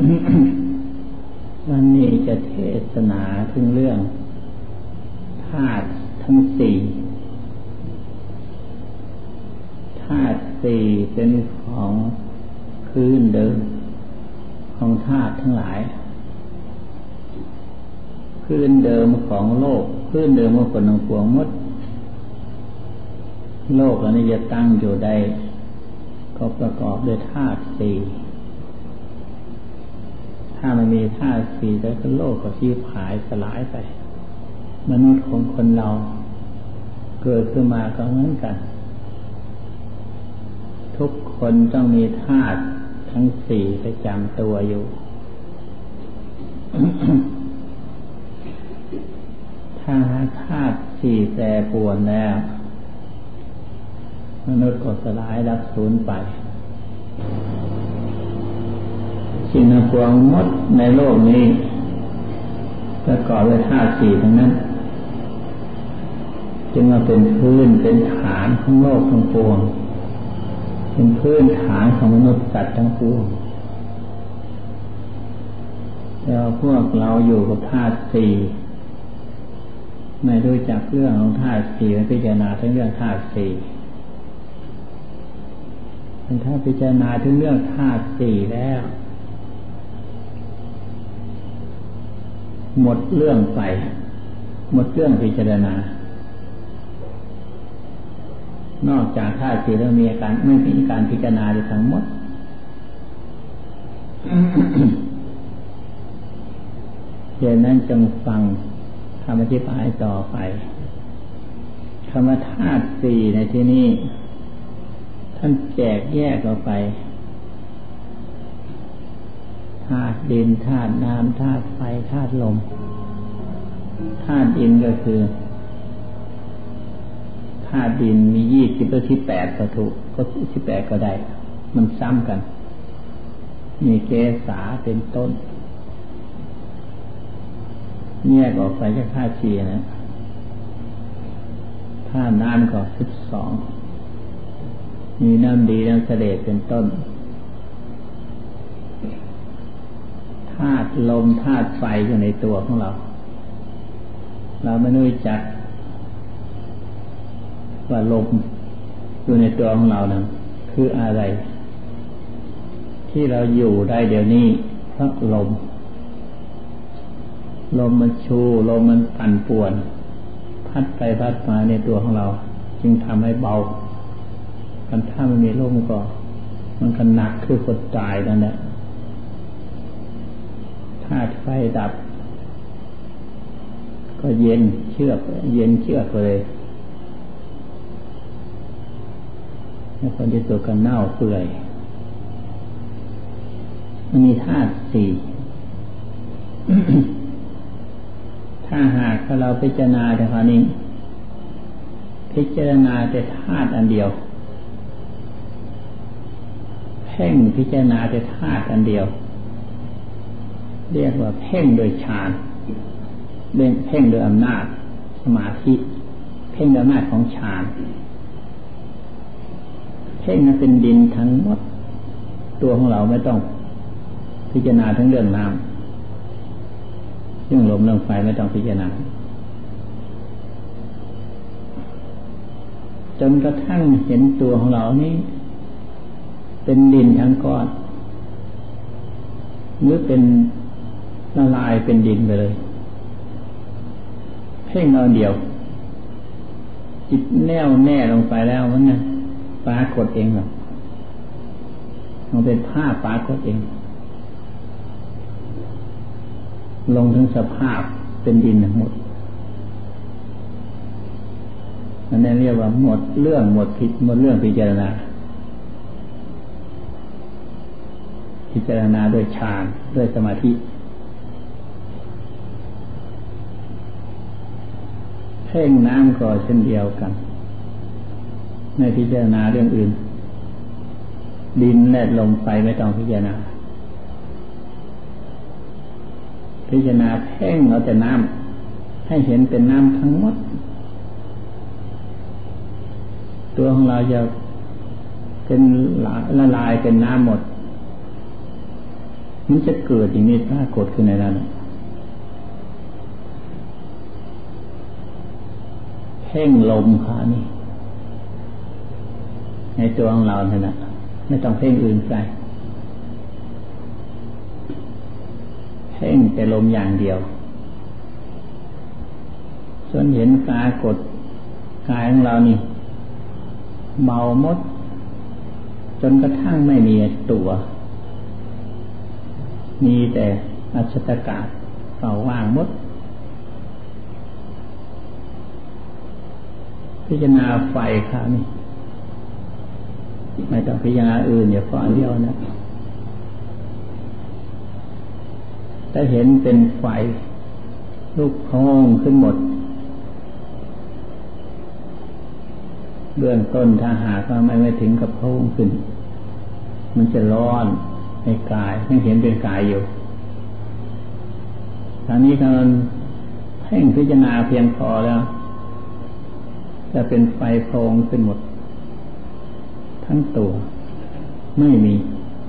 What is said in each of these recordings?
วันนี้จะเทศนาถึงเรื่องธาตุทั้งสี่ธาตุสี่เป็นของพื้นเดิมของธาตุทั้งหลายพื้นเดิมของโลกพื้นเดิมของคนทั้งปวงมด โลกอันนี้จะตั้งอยู่ได้ก็ประกอบด้วยธาตุสี่ ถ้ามันมีธาตุสี่แล้วก็โลกก็ชีพหายสลายไป มนุษย์ของคนเรา เกิดขึ้นมาก็เหมือนกัน ทุกคนต้องมีธาตุทั้งสี่ประจำตัวอยู่ ถ้าธาตุสี่แปรปวนแล้ว มนุษย์ก็สลายรับสูญไป สิ่งทั้งปวงมดในโลกนี้ประกอบด้วยธาตุสี่ทั้งนั้น จึงมาเป็นพื้นเป็นฐานของโลกทั้งปวง เป็นพื้นฐานของมนุษย์สัตว์ทั้งปวงแล้วพวกเราอยู่กับธาตุสี่ไม่รู้จักเรื่องของธาตุสี่พิจารณาทั้งเรื่องธาตุสี่ถ้าพิจารณาถึงเรื่องธาตุสี่แล้ว หมดเรื่องไป หมดเรื่องพิจารณา นอกจากธาตุสี่แล้วมีการไม่มีการพิจารณาเลยทั้งหมดเดี๋ยวนั้นจงฟังคำอธิบายต่อไปคำว่าธาตุสี่ในที่นี้ ท่านแจกแยกออกไป ธาตุดินธาตุน้ำธาตุไฟธาตุลมธาตุดินก็คือธาตุดินมียี่สิบหรือที่แปดประถุก็ที่แปดก็ได้ มันซ้ำกัน มีเกสาเป็นต้นแยกออกไปจากธาตุชีนะธาตุน้ำก็สิบสองมีน้ำดีน้ำเสด็จเป็นต้น ธาตุลมธาตุไฟอยู่ในตัวของเรา เราไม่รู้จัก ว่าลมอยู่ในตัวของเรานั้นคืออะไร ที่เราอยู่ได้เดี๋ยวนี้เพราะลม ลมมันชูลมมันปั่นป่วน พัดไปพัดมาในตัวของเรา จึงทำให้เบากันถ้ามันมีโรคมันก็ มันก็หนักคือคนตายนั่นแหละ ธาตุไฟดับ ก็เย็นเชือก เย็นเชือกเลยแล้วคนที่ตัวกันเน่าเปื่อยมันมีธาตุสี่ถ้าหากเราพิจารณาแต่คราวนี้ พิจารณาแต่ธาตุอันเดียวพ่งพิจารณาแต่ธาตุอันเดียว เรียกว่าเพ่งโดยฌานเพ่งโดยอำนาจสมาธิเพ่งโดยอำนาจของฌานเพ่งนั้นเป็นดินทั้งหมด ตัวของเราไม่ต้อง พิจารณาทั้งเรื่องน้ำเรื่องลมเรื่องไฟไม่ต้องพิจารณาจนกระทั่งเห็นตัวของเรานี้ เป็นดินทั้งก้อนหรือเป็น ละลายเป็นดินไปเลย เพ่งเอาเดียว จิตแน่วแน่ลงไปแล้วมันนะปากดเองหรอกมันเป็นผ้าปากดเอง ลงถึงสภาพเป็นดินหมดอันนี้เรียกว่าหมดเรื่องหมดผิดหมดเรื่องพิจารณา พิจารณาด้วยฌานด้วยสมาธิ เพ่งน้ำก็เช่นเดียวกัน ไม่พิจารณาเรื่องอื่น ดินแลดลมไปไม่ต้องพิจารณา พิจารณาเพ่งเอาแต่น้ำให้เห็นเป็นน้ำทั้งหมด ตัวของเราจะเป็นละลายเป็นน้ำหมด มันจะเกิดอย่างนี้ปรากฏขึ้นในนั้น เพ่งลมขานี่ ในตัวของเราเนี่ยนะไม่ต้องเพ่งอื่นใส่เพ่งแต่ลมอย่างเดียวจนเห็นกายกดกายของเรานี่ เมามด จนกระทั่งไม่มีตัว มีแต่อัศตกาศเป่าว่างมด พิจารณาไฟค่ะนี่ไม่ต้องพิจารณาอื่นอย่าฟังเดียวนะถ้าเห็นเป็นไฟลูกพองขึ้นหมด เบื้องต้นถ้าหากว่าไม่ไม่ถึงกับพุ่งขึ้น มันจะร้อนในกายยังเห็นเป็นกายอยู่ตอนนี้ถ้ามันเพ่งพิจารณาเพียงพอแล้ว จะเป็นไฟโพงขึ้นหมด ทั้งตัว ไม่มี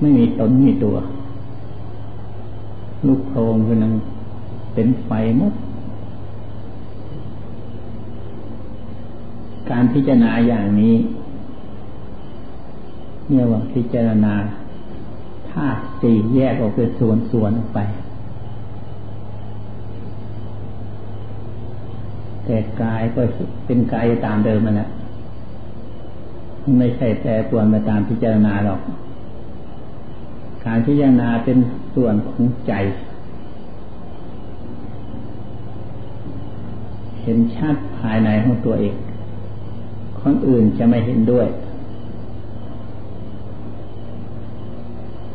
ไม่มีตนมีตัว ลูกโพรงคือนั้นเป็นไฟหมด การพิจารณาอย่างนี้เนี่ยว่าพิจารณาธาตุสี่แยกออกเป็นส่วนๆไป แต่กายก็เป็นกายตามเดิมมันนะไม่ใช่แปรปวนไปตามพิจารณาหรอก การพิจารณาเป็นส่วนของใจ เห็นชัดภายในของตัวเอง คนอื่นจะไม่เห็นด้วย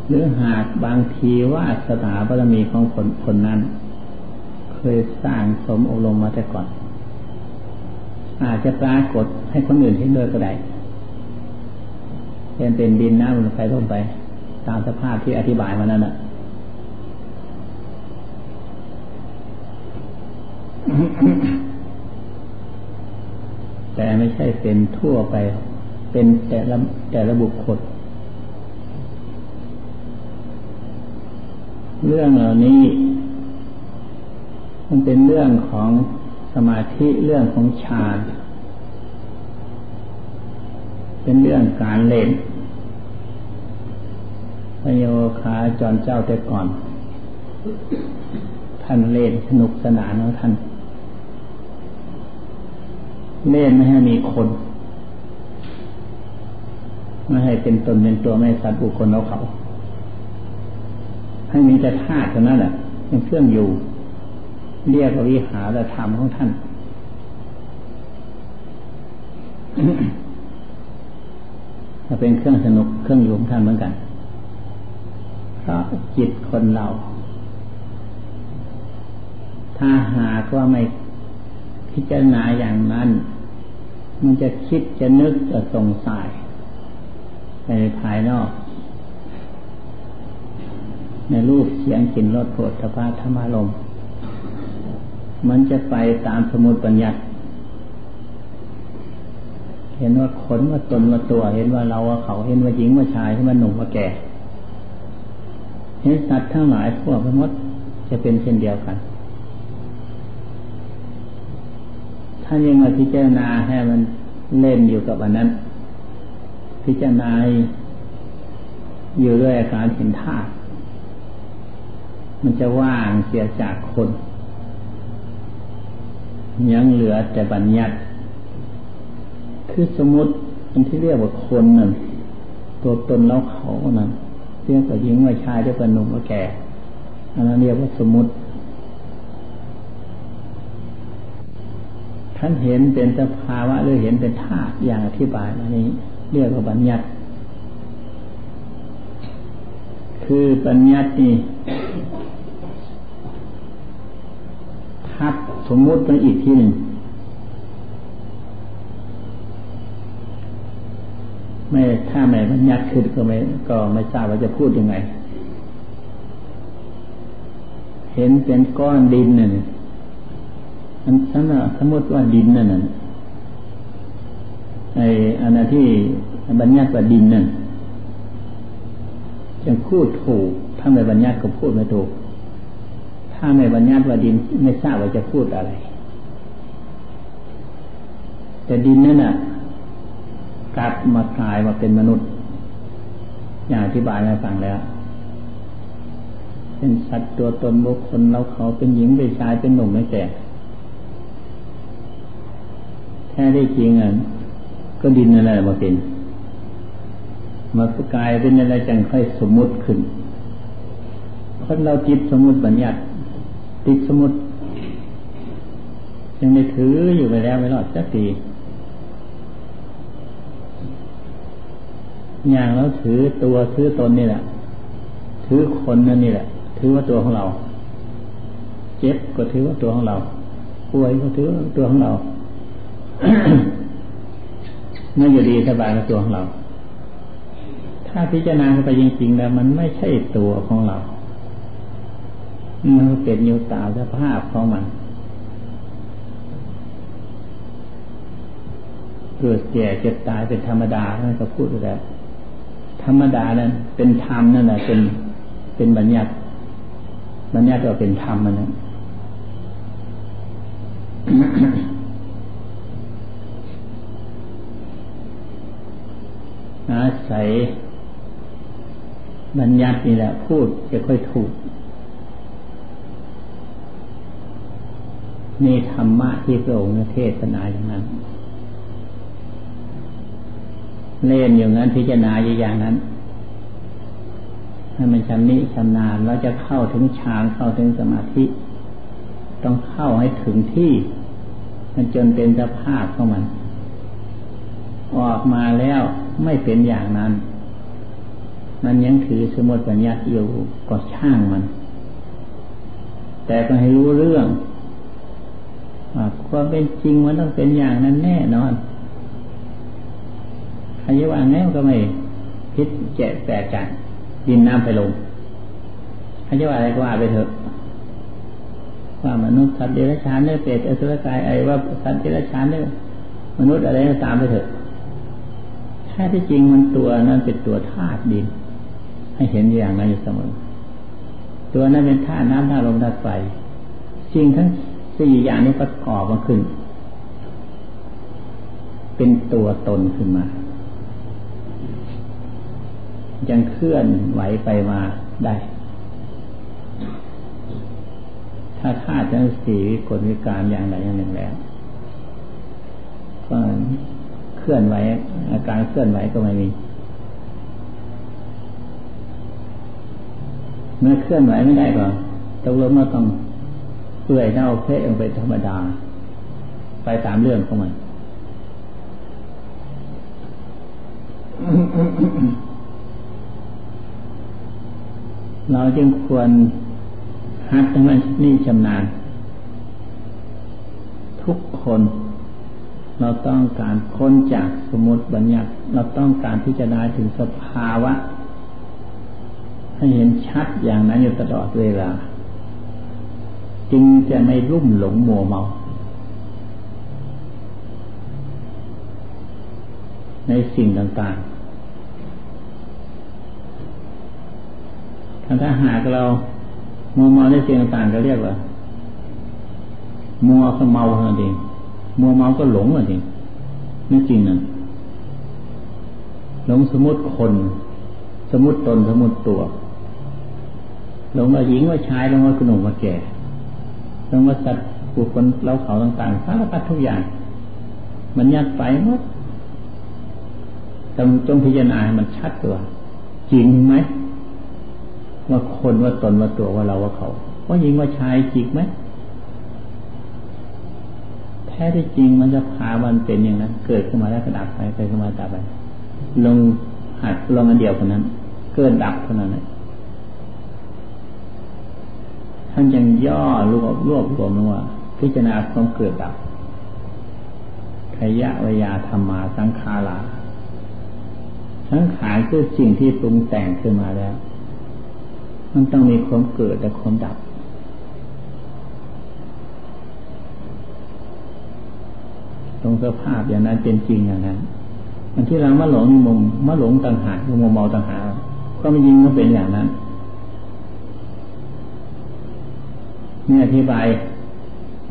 หรือหากบางทีว่าสถาบารมีของคนคนนั้น เคยสร้างสมอบรมมาแต่ก่อน อาจจะปรากฏให้คนอื่นเห็นด้วยก็ได้เป็นเป็นดินน้ำลมไฟลงไป ตามสภาพที่อธิบายมานั่นแหละแต่ไม่ใช่เป็นทั่วไป เป็นแต่ละแต่ละบุคคลเรื่องเหล่านี้ มันเป็นเรื่องของ มาธิเรื่องของฌานเป็นเรื่องการเล่นพระโยคาจอนเจ้าแต่ก่อน ท่านเล่นสนุกสนานของท่าน เล่นไม่ให้มีคนไม่ให้เป็นตนเป็นตัวไม่สัตว์บุคคลเราเขา ให้มีแต่ธาตุเท่านั้นแหละเป็นเครื่องอยู่ เรียกวิหารธรรมของท่านจะเป็นเครื่องสนุกเครื่องอยู่ของท่านเหมือนกันเพราะจิตคนเรา ถ้าหากว่าไม่พิจารณาอย่างนั้น มันจะคิดจะนึกจะสงสัยในภายนอก ในรูปเสียงกลิ่นรสโผฏฐพะธรรมารม มันจะไปตามสมุดปัญญาเห็นว่าขนว่าตนว่าตัว เห็นว่าเราว่าเขาเห็นว่าหญิงว่าชายเห็นว่าหนุ่มว่าแก่เห็นสัตว์ทั้งหลายพวกทั้งหมดจะเป็นเช่นเดียวกันถ้ายังมาพิจารณาให้มันเล่นอยู่กับอันนั้น พิจารณาอยู่ด้วยอาการเห็นธาตุมันจะว่างเสียจากคน ยังเหลือแต่บัญญัติ คือสมมติอันที่เรียกว่าคนนั่นตัวตนแล้วเขานั่นเรียกว่าหญิงว่าชายเรียกว่าหนุ่มว่าแก่อันนั้นเรียกว่าสมมติท่านเห็นเป็นสภาวะหรือเห็นเป็นธาตุอย่างอธิบายมานี้ เรียกว่าบัญญัติ คือบัญญัตินี่ทับ สมมุติไปอีกทีหนึ่งไม่ถ้าไม่บัญญัติคือก็ไม่ก็ไม่ทราบว่าจะพูดยังไง เห็นเป็นก้อนดินนี่ยอันสำสมมติว่าดินนั่นน่ะไออันนั้นที่บัญญัติว่าดินนั่นจะพูดถูกถ้าไม่บัญญัติก็พูดไม่ถูก ถ้าไม่บัญญัติว่าดินไม่ทราบว่าจะพูดอะไร แต่ดินนั่นน่ะกลับมากลายมาเป็นมนุษย์ อย่างอธิบายมาฟังแล้ว เป็นสัตว์ตัวตนบุคคลเราเขาเป็นหญิงเป็นชายเป็นหนุ่มไม่แก่แท้ได้จริงอะก็ดินอะไรมาเป็นมากลายเป็นอะไรจังค่อยสมมุติขึ้นคนเราจิตสมมุติบัญญัติ ติดสมมุติยังได้ถืออยู่ไปแล้วไม่รอดสักทีอย่างเราถือตัวถือตนนี่แหละ ถือคนนั่นนี่แหละ ถือว่าตัวของเรา เจ็บก็ถือว่าตัวของเรา ป่วยก็ถือว่าตัวของเราเมื่ออยู่ดีสบายกับตัวของเรา ถ้าพิจารณาไปจริงๆแล้วมันไม่ใช่ตัวของเรา มันเป็นอยู่ตาสภาพของมัน เกิดแก่เจ็บตายเป็นธรรมดาท่านก็พูดแล้วธรรมดานั้นเป็นธรรมนั่นแหละเป็นเป็นบัญญัติ บัญญัติก็เป็นธรรมมันนะอาศัยบัญญัตินี่แหละพูดจะค่อยถูก นี่ธรรมะที่พระองค์เทศนาอย่างนั้น เล่นอย่างนั้นพิจารณาอย่างนั้นให้มันชำนิชำนาญเราจะเข้าถึงฌานเข้าถึงสมาธิ ต้องเข้าให้ถึงที่ มันจนเป็นสภาพของมัน ออกมาแล้วไม่เป็นอย่างนั้น มันยังถือสมุดปัญญาอยู่ก็ช่างมัน แต่ก็ให้รู้เรื่อง ความเป็นจริงมันต้องเป็นอย่างนั้นแน่นอนใครจะว่าไงก็ไม่พิษแจกแปลกกันดินน้ำไปลงใครจะว่าอะไรก็ว่าไปเถอะว่ามนุษย์สัตว์เดรัจฉานเนี่ยเปรตอสุรกายไอ้ว่าสัตว์เดรัจฉานเนี่ยมนุษย์อะไรก็ตามไปเถอะแท้ที่จริงมันตัวนั้นเป็นตัวธาตุดิน ให้เห็นอย่างนั้นอยู่เสมอ ตัวนั้นเป็นธาตุน้ำธาตุลมธาตุไฟสิ่งทั้ง สี่อย่างนี้ประกอบมาขึ้น เป็นตัวตนขึ้นมา ยังเคลื่อนไหวไปมาได้ ถ้าธาตุทั้งสี่กลวิการอย่างใดอย่างหนึ่งแล้วก็เคลื่อนไหวอาการเคลื่อนไหวก็ไม่มีเมื่อเคลื่อนไหวไม่ได้ก็ตกลงว่าต้อง เปื่อยเน่าเพะลงไปธรรมดา ไปตามเรื่องของมันเราจึงควรหัดให้มันนี่ชำนาญ ทุกคน เราต้องการค้นจากสมุติบัญญัติ เราต้องการที่จะได้ถึงสภาวะ ให้เห็นชัดอย่างนั้นอยู่ตลอดเวลา จึงจะไม่รุ่มหลงมัวเมา ในสิ่งต่างๆ ถ้าหากเรามัวเมาในสิ่งต่างๆก็เรียกว่า มัวก็เมาเท่านั้นเองมัวเมาก็หลงเท่านั้นเองไม่จริงนั่นหลงสมมติคน สมมติตนสมมติตัวหลงว่าหญิงว่าชายหลงว่าขนุ่มว่าแก่ สมมติสัตว์บุคคลเราเขาต่างๆสารพัดทุกอย่าง มันยัดไปหมดจงจงพิจารณามันชัดตัว จริงไหมว่าคนว่าตนว่าตัวว่าเราว่าเขาว่าหญิงว่าชายจริงไหมแท้ที่จริงมันจะพามันเป็นอย่างนั้นเกิดขึ้นมาแล้วก็ดับไปไปขึ้นมาดับไปลงหัดลงอันเดียวคนนั้น เกิดดับเท่านั้นเลย ท่านยังย่อรวบรวบรวมว่า พิจารณาความเกิดดับขยะวิยาธรรมาสังขาราสังขารคือสิ่งที่ปรุงแต่งขึ้นมาแล้ว มันต้องมีความเกิดและความดับ ตรงสภาพอย่างนั้นเป็นจริงอย่างนั้นอันที่เรามาหลงมุมมาหลงต่างหากมุมเมาต่างหากก็ไม่ยิงก็เป็นอย่างนั้น นี่อธิบาย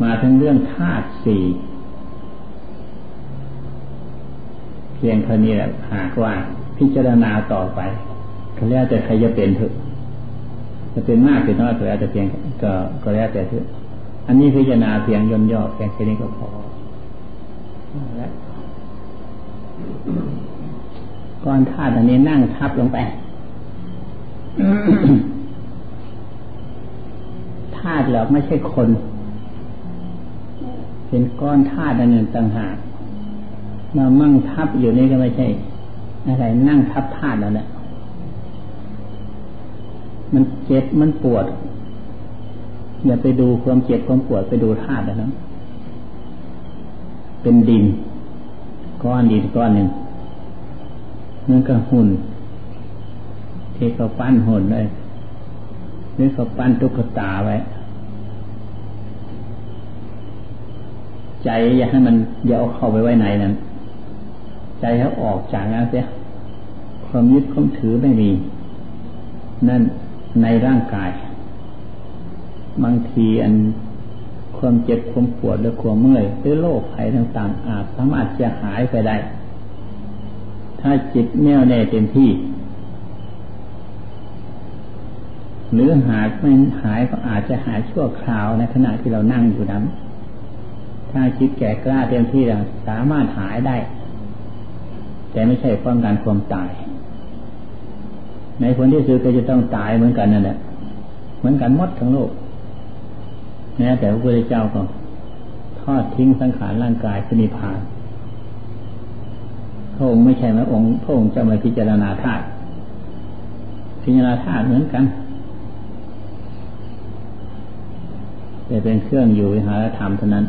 มาทั้งเรื่องธาตุสี่เพียงเท่านี้แหละหากว่าพิจารณาต่อไปก็แล้วแต่ใครจะเป็นเถอะจะเป็นมากเป็นน้อยก็แล้วแต่เพียงก็ก็แล้วแต่เถอะอันนี้พิจารณาเพียงย่นย่อเพียงแค่นี้ก็พอแล้วก้อนธาตุอันนี้นั่งทับลงไปธาตุหรอกไม่ใช่คน เป็นก้อนธาตุอันหนึ่งต่างหากมามั่งทับอยู่นี่ก็ไม่ใช่ อะไรนั่งทับธาตุแล้วแหละมันเจ็บมันปวด อย่าไปดูความเจ็บความปวดไปดูธาตุแล้วนะเป็นดิน ก้อนดินก้อนหนึ่งมันก็หุ่นที่เขาปั้นหุ่นเลยหรือเขาปั้นตุ๊กตาไว้ ใจอย่าให้มันอย่าเอาเข้าไปไว้ไหนนั้น ใจเขาออกจากนั้นเสียความยึดความถือไม่มี นั่นในร่างกาย บางทีอันความเจ็บความปวดหรือความเมื่อยหรือโรคภัยต่างๆอาจสามารถจะหายไปได้ ถ้าจิตแน่วแน่เต็มที่ หรือหายไม่หายก็อาจจะหายชั่วคราวในขณะที่เรานั่งอยู่นั้น ถ้าจิตแก่กล้าเต็มที่แล้วสามารถหายได้ แต่ไม่ใช่ป้องกันความตาย ในผลที่สุดก็จะต้องตายเหมือนกันนั่นแหละเหมือนกันมดทั้งโลกแม้แต่พระพุทธเจ้าก็ทอดทิ้งสังขารร่างกายสนิพานพระองค์ไม่ใช่ไหมองค์พระองค์จะมาพิจารณาธาตุพิจารณาธาตุเหมือนกันแต่เป็นเครื่องอยู่วิหารธรรมเท่านั้น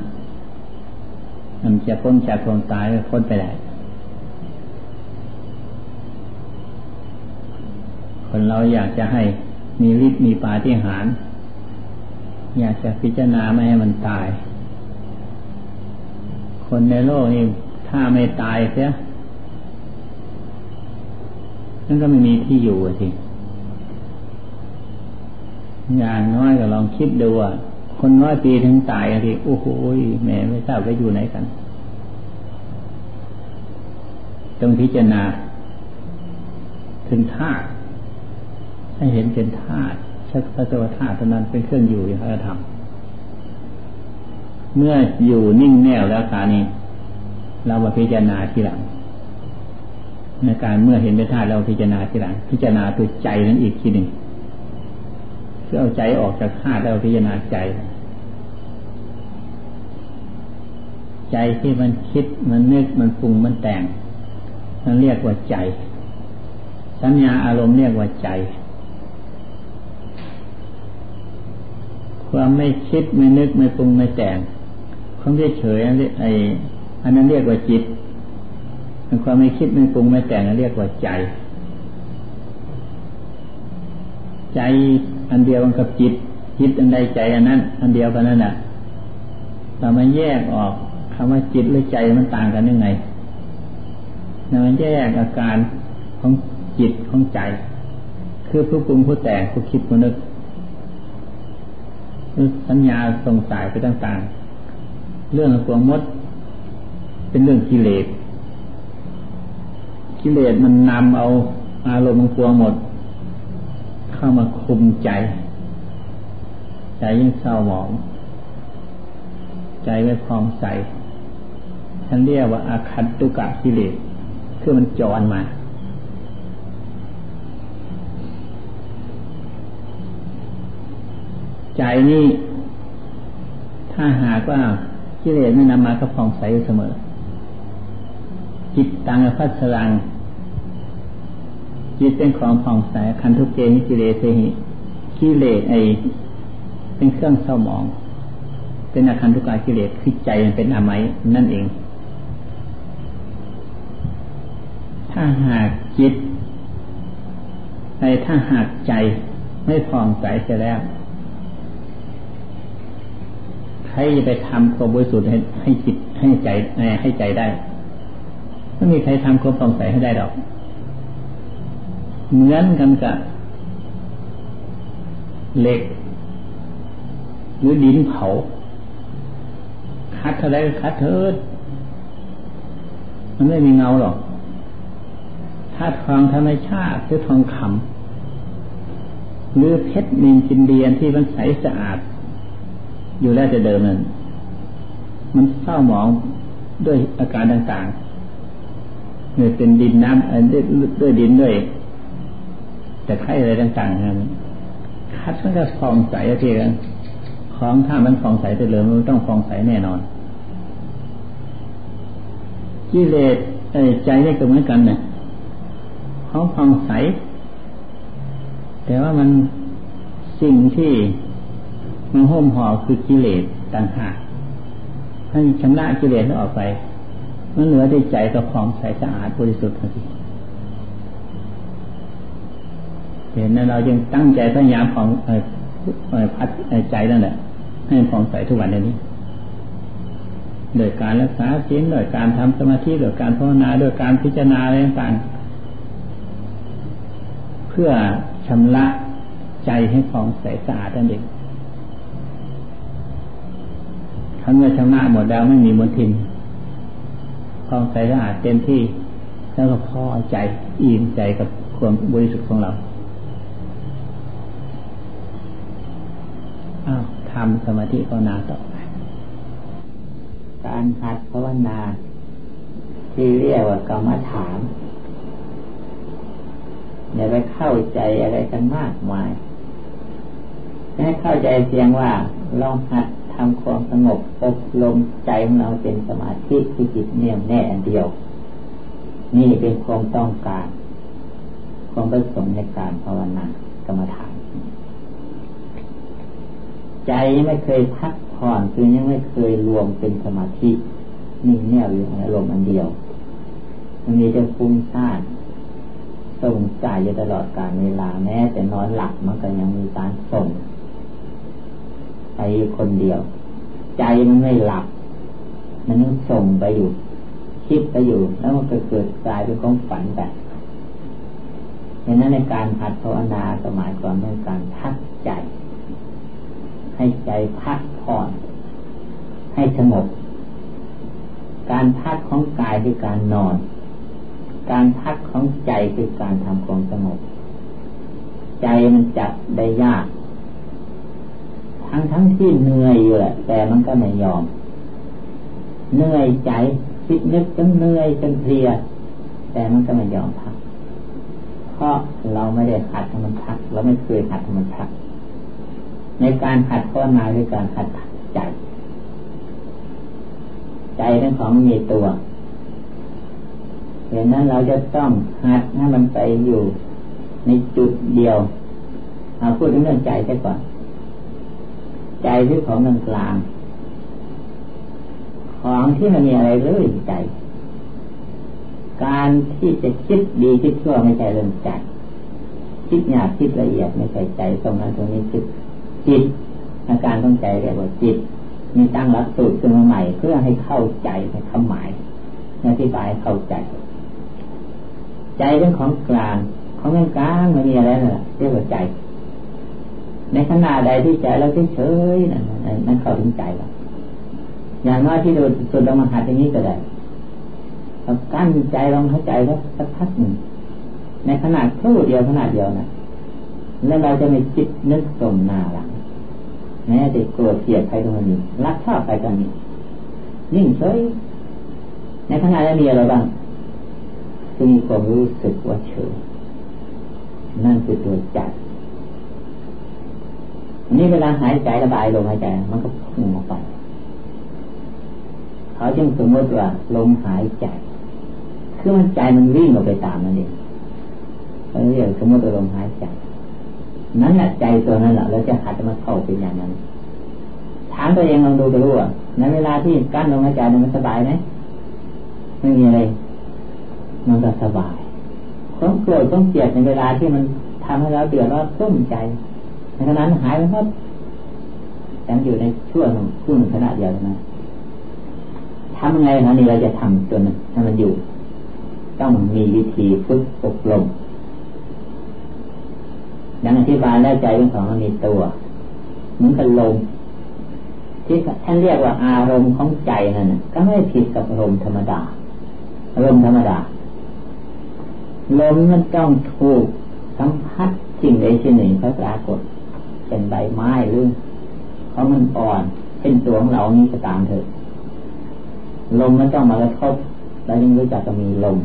มันจะพ้นจากความตายก็พ้นไปได้คนเราอยากจะให้มีฤทธิ์มีปาฏิหาริย์อยากจะพิจารณาไม่ให้มันตาย คนในโลกนี่ถ้าไม่ตายเสียนั่นก็ไม่มีที่อยู่สิอย่างน้อยก็ลองคิดดูว่า คนน้อยปีถึงตายทีโอ้โหแม่ไม่ทราบว่าอยู่ไหนกันต้องพิจารณา ถึงธาตุให้เห็นเป็นธาตุชักพระสวัสธาตุนั้นเป็นเครื่องอยู่อย่างพระธรรมเมื่ออยู่นิ่งแน่วแล้วการนี้ เรามาพิจารณาทีหลังในการเมื่อเห็นเป็นธาตุเราพิจารณาทีหลัง พิจารณาตัวใจนั้นอีกทีหนึ่ง เพื่อเอาใจออกจากธาตุแล้วพิจารณาใจ ใจที่มันคิดมันนึกมันปรุงมันแต่งนั่นเรียกว่าใจ สัญญาอารมณ์เรียกว่าใจความไม่คิดไม่นึกไม่ปรุงไม่แต่งความเฉยอันนี้ไออันนั้นเรียกว่าจิตความไม่คิดไม่ปรุงไม่แต่งเรียกว่าใจ ใจ อันเดียวกับจิต จิตอันใดใจอันนั้น อันเดียวกันนั่นแหละเรามาแยกออกคำว่าจิตหรือใจมันต่างกันยังไงเรามาแยกอาการของจิตของใจ คือผู้ปรุงผู้แต่งผู้คิดผู้นึกสัญญาส่งสายไปต่างๆ เรื่องของวมด เป็นเรื่องกิเลสกิเลสมันนำเอาอารมณ์ของวงหมด เข้ามาคุมใจ ใจยิ่งเศร้าหมอง ใจไม่พองใสฉันเรียกว่าอาคัตตุกะกิเลสคือมันจรมาใจนี่ ถ้าหากว่ากิเลสไม่นำมาก็ผ่องใสเสมอ จิตตังพัสรัง จิตเป็นของผ่องใสคันทุกเกนิกิเลสหิกิเลสไอเป็นเครื่องเศร้าหมอง เป็นอาคันทุกายกิเลสคือใจมันเป็นอาไมนั่นเอง ถ้าหากจิตในถ้าหากใจไม่ผ่องใสเสียแล้วรจะไปทำความบริสุทธิ์ให้จิตให้ใจให้ใจได้ไม่มีใครทำความปองใสให้ได้หรอก เหมือนกันกับเหล็ก หรือดินเผา คัดเท่าไรคัดเถิดมันไม่มีเงาหรอก ถ้าทองธรรมชาติหรือทองคำหรือเพชรนินจินเดียนที่มันใสสะอาด อยู่แล้วจะเดิมนั้นมันเศร้าหมองด้วยอาการต่างๆเนี่ยเป็นดินน้ำด้วยด้วยดินด้วย แต่ไข่อะไรต่างๆนั้นคัดมันก็ฟองใสทีกันของถ้ามันฟองใสไปเลยมันต้องฟองใสแน่นอนกิเลสใจนี่ก็เหมือนกันเนี่ยของฟองใส แต่ว่ามันสิ่งที่มันห่มห่อคือกิเลสต่างหากท่านชำระกิเลสออกไป มันเหลือได้ใจกับของใสสะอาดบริสุทธิ์ทันที เห็นนั้นเรายังตั้งใจพยายามของพัดใจนั่นแหละให้ของใสทุกวันนี้โดยการรักษาศีลโดยการทำสมาธิโดยการภาวนาโดยการพิจารณาอะไรต่างๆเพื่อชำระใจให้ฟองใสสะอาดนั่นเองถ้าเมื่อชำระหมดแล้วไม่มีมลทินฟองใสสะอาดเต็มที่แล้วก็พอใจอิ่มใจกับความบริสุทธิ์ของเรา ทำสมาธิภาวนาต่อไปการหัดภาวนา ที่เรียกว่ากรรมฐานอย่าไปเข้าใจอะไรกันมากมายให้เข้าใจเพียงว่าลองหัดทำความสงบอบรมใจของเราเป็นสมาธิที่จิตเนี่ยแน่เดียว นี่เป็นความต้องการ ความประสงค์ในการภาวนากรรมฐาน ใจไม่เคยพักผ่อนคือยังไม่เคยรวมเป็นสมาธินิ่งแน่วอยู่ในอารมณ์อันเดียว มันมีจะฟุ้งซ่านส่งใจอยู่ตลอดการเวลาแม้แต่นอนหลับมันก็ยังมีการส่งไปคนเดียว ใจมันไม่หลับ มันยังส่งไปอยู่คิดไปอยู่ แล้วมันก็เกิดกลายเป็นของฝันแบบดังนั้นในการหัดภาวนาสมัยก่อนเป็นการพักใจ ให้ใจพักผ่อน ให้สงบ การพักของกายคือการนอน การพักของใจคือการทำความสงบ ใจมันจับได้ยาก ทั้งทั้งที่เหนื่อยอยู่แหละแต่มันก็ไม่ยอม เหนื่อยใจคิดนึกจนเหนื่อยจนเพลีย แต่มันก็ไม่ยอมพัก เพราะเราไม่ได้หัดให้มันพัก เราไม่เคยหัดให้มันพัก ในการหัดภาวนาคือการหัดใจ ใจทั้งของมีตัวเหตุนั้นเราจะต้องหัดให้มันไปอยู่ในจุดเดียวเอาพูดถึงเรื่องใจใช่ก่อน ใจที่ของกลางกลางของที่มันมีอะไรเลยใจ การที่จะคิดดีคิดชั่วไม่ใช่เรื่องใจ คิดหยาบคิดละเอียดไม่ใช่ใจตรงนั้นตรงนี้คือ จิตอาการต้องใจเรียกว่าจิต มีตั้งหลักสูตรขึ้นมาใหม่ เพื่อให้เข้าใจในคำหมายอธิบายเข้าใจ ใจเป็นของกลาง ของกลางไม่มีอะไรเลยเรียกว่าใจ ในขณะใดที่ใจเราเฉยๆนั่นนั่นเข้าถึงใจเราอย่างน้อยที่เราสุดเรามาหัดอย่างนี้ก็ได้เรากั้นใจลองหายใจแล้วสักพักหนึ่งในขนาดครู่เดียวขนาดเดียวนะแล้วเราจะไม่คิดนึกสมนาหลัง แม้จะโกรธเกลียดใครตรงนี้รักชอบใครตรงนี้นิ่งเฉยในขณะนั้นมีอะไรบ้างคือมีความรู้สึกว่าเฉยนั่นคือตัวใจนี่เวลาหายใจระบายลมหายใจ มันก็พุ่งออกไปเขาจึงสมมติว่าลมหายใจ คือมันใจมันวิ่งออกไปตามนั่นเองเขาเรียกสมมติว่าลมหายใจ นั้นแหละใจตัวนั้นแหละเราจะหัดมาเข้าเป็นอย่างนั้นถามตัวเองลองดูก็รู้ว่าในเวลาที่กั้นลมหายใจมันสบายไหมไม่มีอะไรมันก็สบายความโกรธต้องเกลียดในเวลาที่มันทำให้เราเดือดร้อนตุ้มใจในขณะนั้นหายไปหมดยังอยู่ในช่วงช่วงขณะเดียวนะทำไงนะนี่เราจะทำจนให้มันอยู่ ต้องมีวิธีฝึกอบรม ยังอธิบายได้วใจเป็นของมีตัวเหมือนกับลมที่ท่านเรียกว่าอารมณ์ของใจนั่นก็ไม่ผิดกับอารมณ์ธรรมดาอารมณ์ธรรมดาลมมันต้องถูกสัมผัสสิ่งใดสิ่งหนึ่งก็ปรากฏ เป็นใบไม้หรือเพราะมันอ่อนเป็นตัวของเรานี้ก็ตามเถอะลมมันต้องมากระทบเราจึงรู้จักจะมีลม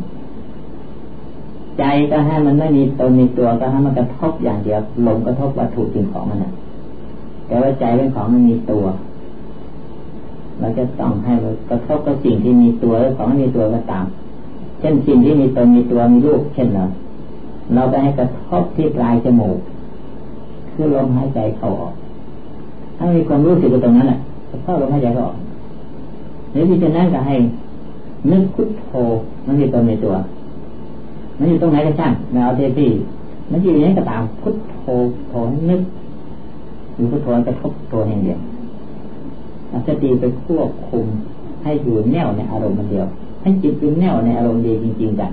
ใจก็ให้มันไม่มีตนมีตัวก็ให้มันกระทบอย่างเดียวลมกระทบวัตถุสิ่งของมันนะแต่ว่าใจเป็นของมันมีตัวเราจะต้องให้กระทบกับสิ่งที่มีตัวแล้วของมีตัวก็ตาม เช่นสิ่งที่มีตนมีตัวมีรูปเช่นเราเราไปให้กระทบที่ปลายจมูก คือลมหายใจเข้าออก ถ้ามีความรู้สึกตรงนั้นแหละเข้าลมหายใจเข้าออกหรือที่จะนั่งก็ให้นึกพุทโธมันมีตัวมีตัว มันอยู่ตรงไหนก็ช่างแนวเทปีมันอยู่อย่างนี้ก็ตามพุทโธโธนึกหรือพุทโธจะทบตัวอย่งเดียวสติไปควบคุมให้อยู่แน่วในอารมณ์มันเดียว ให้จิตเป็นแน่วในอารมณ์เดียวจริงๆกัน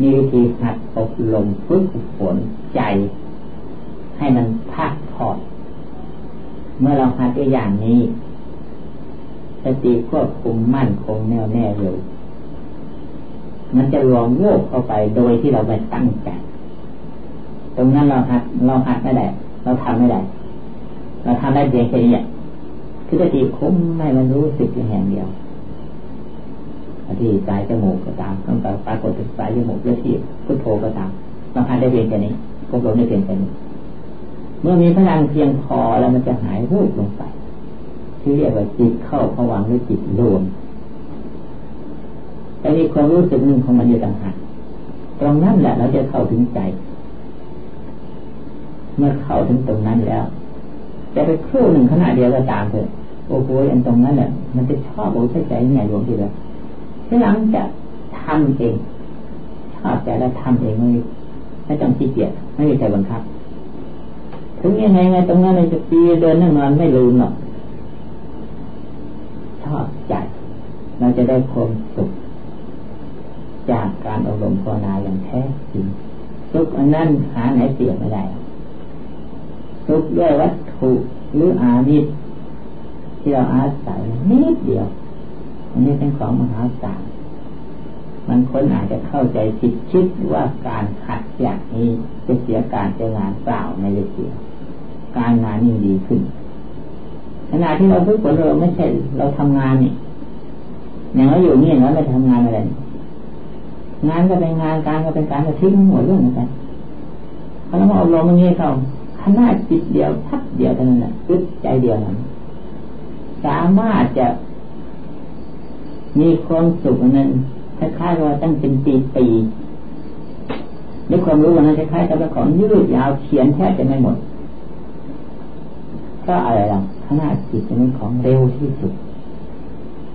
มีวิธีหัดอบรมฝึกฝนใจ ให้มันพักผ่อนเมื่อเราหัดได้อย่างนี้ สติควบคุมมั่นคงแน่วแน่เลย มันจะรวมโวกเข้าไปโดยที่เราไม่ตั้งใจ ตรงนั้นเราหัดเราหัดไม่ได้ เราทำไม่ได้ เราทำได้เพียงแค่นี้คือสติคุ้มไม่มันรู้สึกอย่างเดียวที่สายจมูกก็ตามตั้งแต่ปรากฏถึงสายจมูกเลือที่พุทโธก็ตามบางครั้งได้เพียงแค่นี้กเราได้เพียงแค่นี้ เมื่อมีพลังเพียงพอแล้วมันจะหายรูปลงไปที่เรียกว่าจิตเข้าผวังหรือจิตรวม แต่มีความรู้สึกหนึ่งของมันอยู่ต่างหากตรงนั้นแหละเราจะเข้าถึงใจ เมื่อเข้าถึงตรงนั้นแล้วจะไปครู่หนึ่งขณะเดียวก็ตามเถอะโอ้โหอันตรงนั้นแหละมันจะชอบโอ้ใช่ใจใหญ่หลวงทีเดียทีหลังจะทำเองชอบใจแล้วทำเองไม่ไม่ต้องขี้เกียจไม่มีใครบังคับถึงยังไงไงตรงนั้นเลยจะปีเดินนั่งนอนไม่ลืมหรอกชอบใจเราจะได้ความสุข จากการอบรมภาวนาอย่างแท้จริงสุขอันนั้นหาไหนเปรียไม่ได้สุขด้วยวัตถุหรืออามิตรที่เราอาศัยนิดเดียว อันนี้เป็นของมหาศาลมันคนอาจจะเข้าใจผิดคิดว่าการขัดอย่างนี้จะเสียการเจ้างานเปล่าไม่ได้เสีย การงานยิ่งดีขึ้นขณะที่เราทุกคนเราไม่ใช่เราทำงานนี่อย่างเราอยู่นี่เราไม่ทำงานอะไร งานก็เป็นงานการก็เป็นการก็ทิ้งหมดเรื่องเหมือนกันพอเรามาอบรมอย่างนี้เขาขนาจิตเดียวทักเดียวเท่านั้นแหละอึดใจเดียวนั้นสามารถจะมีความสุขนั้นคล้ายๆว่าตั้งเป็นปีปีด้วยความรู้วันนั้นคล้ายๆกับของยืดยาวเขียนแทบจะไม่หมดก็อะไรล่ะขนาจิตเป็นของเร็วที่สุด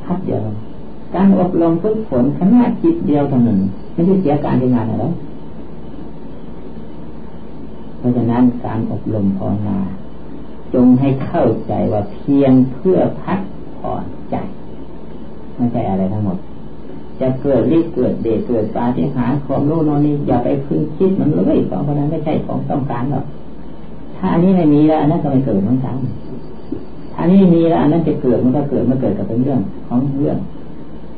พัดเดียว การอบรมฝึกฝนขนาดจิตเดียวเท่านั้นไม่ใช่เสียการทำงานอะไรเพราะฉะนั้นการอบรมภาวนาจงให้เข้าใจว่าเพียงเพื่อพักผ่อนใจไม่ใช่อะไรทั้งหมด จะเกิดรีเกิดเดชเกิดปาฏิหาริย์ความรู้นอนนี้อย่าไปพึ่งคิดมันเลยของพวกนั้นไม่ใช่ของต้องการหรอกถ้าอันนี้ไม่มีแล้วอันนั้นก็ไม่เกิดเหมือนกันถ้านี้มีแล้วอันนั้นจะเกิดมันก็เกิดมันเกิดกับเป็นเรื่องของเรื่อง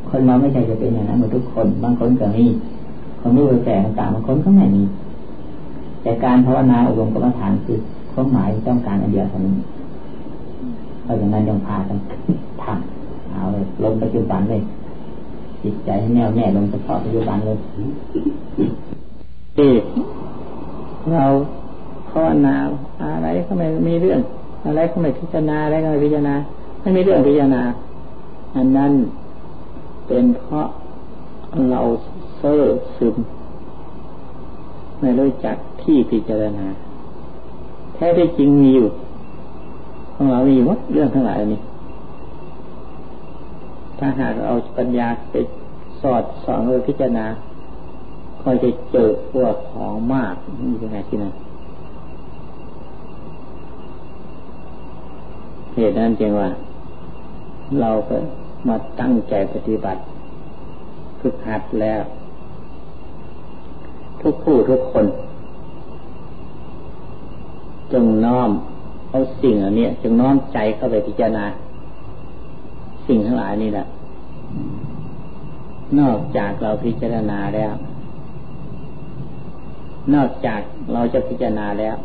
คนเราไม่ใช่จะเป็นอย่างนั้นหมดทุกคน บางคนก็มีคนรู้แต่ต่างบางคนก็ไม่มี แต่การภาวนาอบรมกรรมฐานคือความหมายต้องการอันเดียวเท่านั้นเพราะฉะนั้นยังพากันทำเอาเลยลงปัจจุบันเลยจิตใจให้แน่วแน่ลงเฉพาะปัจจุบันเลยที่เราภาวนาอะไรก็ไม่มีเรื่อง อะไรก็ไม่พิจารณาอะไรก็ไม่พิจารณาไม่มีเรื่องพิจารณาอันนั้น เป็นเพราะเราเซ่อซึม ไม่รู้จักที่พิจารณา แท้ที่จริงมีอยู่ของเรามีหมดเรื่องทั้งหลายนี้ ถ้าหากเอาปัญญาไปสอดส่องเลยพิจารณาก็จะเจอพวกของมากนี่เป็นไงที่นั่นเหตุนั้นจึงว่า เราก็ มาตั้งใจปฏิบัติฝึกหัดแล้ว ทุกผู้ทุกคน จงน้อมเอาสิ่งอันนี้จงน้อมใจเข้าไปพิจารณา สิ่งทั้งหลายนี่แหละนอกจากเราพิจารณาแล้ว นอกจากเราจะพิจารณาแล้ว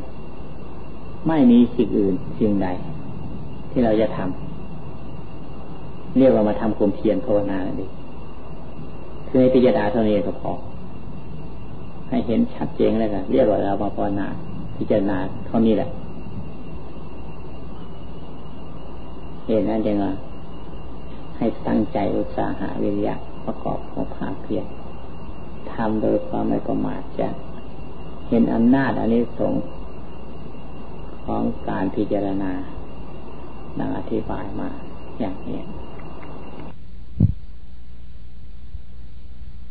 ไม่มีสิ่งอื่นสิ่งใด ที่เราจะทำ เรียกว่ามาทำความเพียรภาวนานั่นเองคือให้พิจารณาเท่านี้ก็พอให้เห็นชัดเจนแล้วกันเรียกว่าเรามาภาวนาพิจารณาเท่านี้แหละเห็นนั้นจังว่าให้ตั้งใจอุตสาหะวิริยะประกอบของภาคเพียรทำโดยความไม่ประมาทจะเห็นอำนาจอันนี้สงของการพิจารณาดังอธิบายมาอย่างนี้